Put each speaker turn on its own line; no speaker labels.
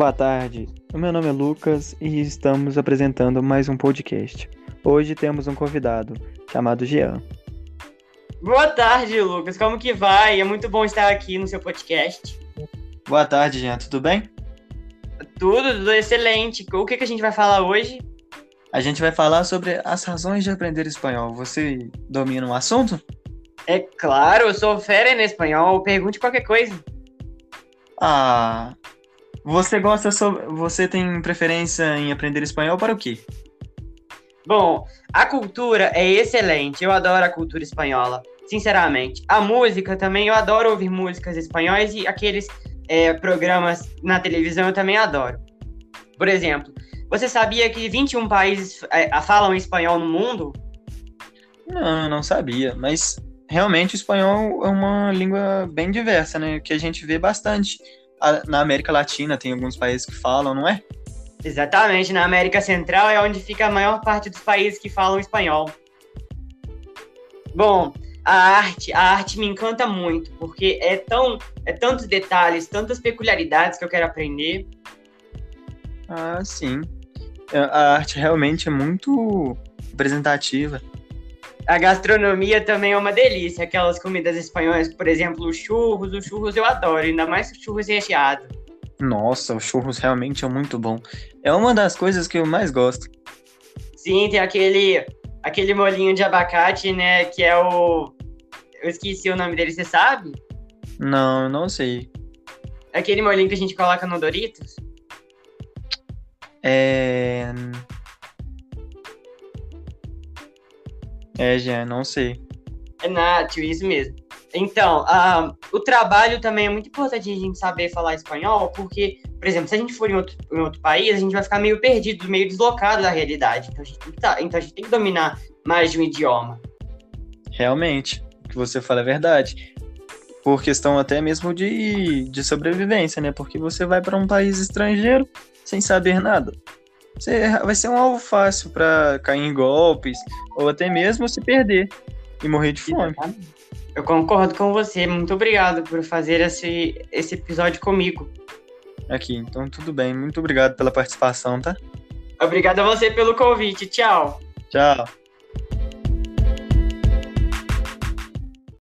Boa tarde, o meu nome é Lucas e estamos apresentando mais um podcast. Hoje temos um convidado chamado Jean.
Boa tarde, Lucas. Como que vai? É muito bom estar aqui no seu podcast.
Boa tarde, Jean. Tudo bem?
Tudo, tudo excelente. O que, que a gente vai falar hoje?
A gente vai falar sobre as razões de aprender espanhol. Você domina o assunto?
É claro, eu sou fera em espanhol. Pergunte qualquer coisa.
Ah, você gosta sobre, você tem preferência em aprender espanhol para o quê?
Bom, a cultura é excelente. Eu adoro a cultura espanhola, sinceramente. A música também, eu adoro ouvir músicas espanhóis e aqueles é, programas na televisão eu também adoro. Por exemplo, você sabia que 21 países é, falam espanhol no mundo?
Não, não sabia, mas realmente o espanhol é uma língua bem diversa, né? Que a gente vê bastante. Na América Latina tem alguns países que falam, não é?
Exatamente, na América Central é onde fica a maior parte dos países que falam espanhol. Bom, a arte, a arte me encanta muito, porque é tão, é tantos detalhes, tantas peculiaridades que eu quero aprender.
Ah, sim. É, a arte realmente é muito representativa.
A gastronomia também é uma delícia. Aquelas comidas espanholas, por exemplo, os churros. Os churros eu adoro, ainda mais churros recheados.
Nossa, os churros realmente é muito bom. É uma das coisas que eu mais gosto.
Sim, tem aquele, aquele molinho de abacate, né? Que é o. Eu esqueci o nome dele, você sabe?
Não, não sei.
Aquele molinho que a gente coloca no Doritos?
É. É, já, não sei.
É Nath, isso mesmo. Então, uh, o trabalho também é muito importante a gente saber falar espanhol, porque, por exemplo, se a gente for em outro, em outro país, a gente vai ficar meio perdido, meio deslocado da realidade. Então a, gente tem que tá, então a gente tem que dominar mais de um idioma.
Realmente, o que você fala é verdade. Por questão até mesmo de, de sobrevivência, né? Porque você vai para um país estrangeiro sem saber nada você vai ser um alvo fácil para cair em golpes ou até mesmo se perder e morrer de fome.
Eu concordo com você. Muito obrigado por fazer esse, esse episódio comigo.
Aqui, então tudo bem. Muito obrigado pela participação, tá?
Obrigado a você pelo convite. Tchau.
Tchau.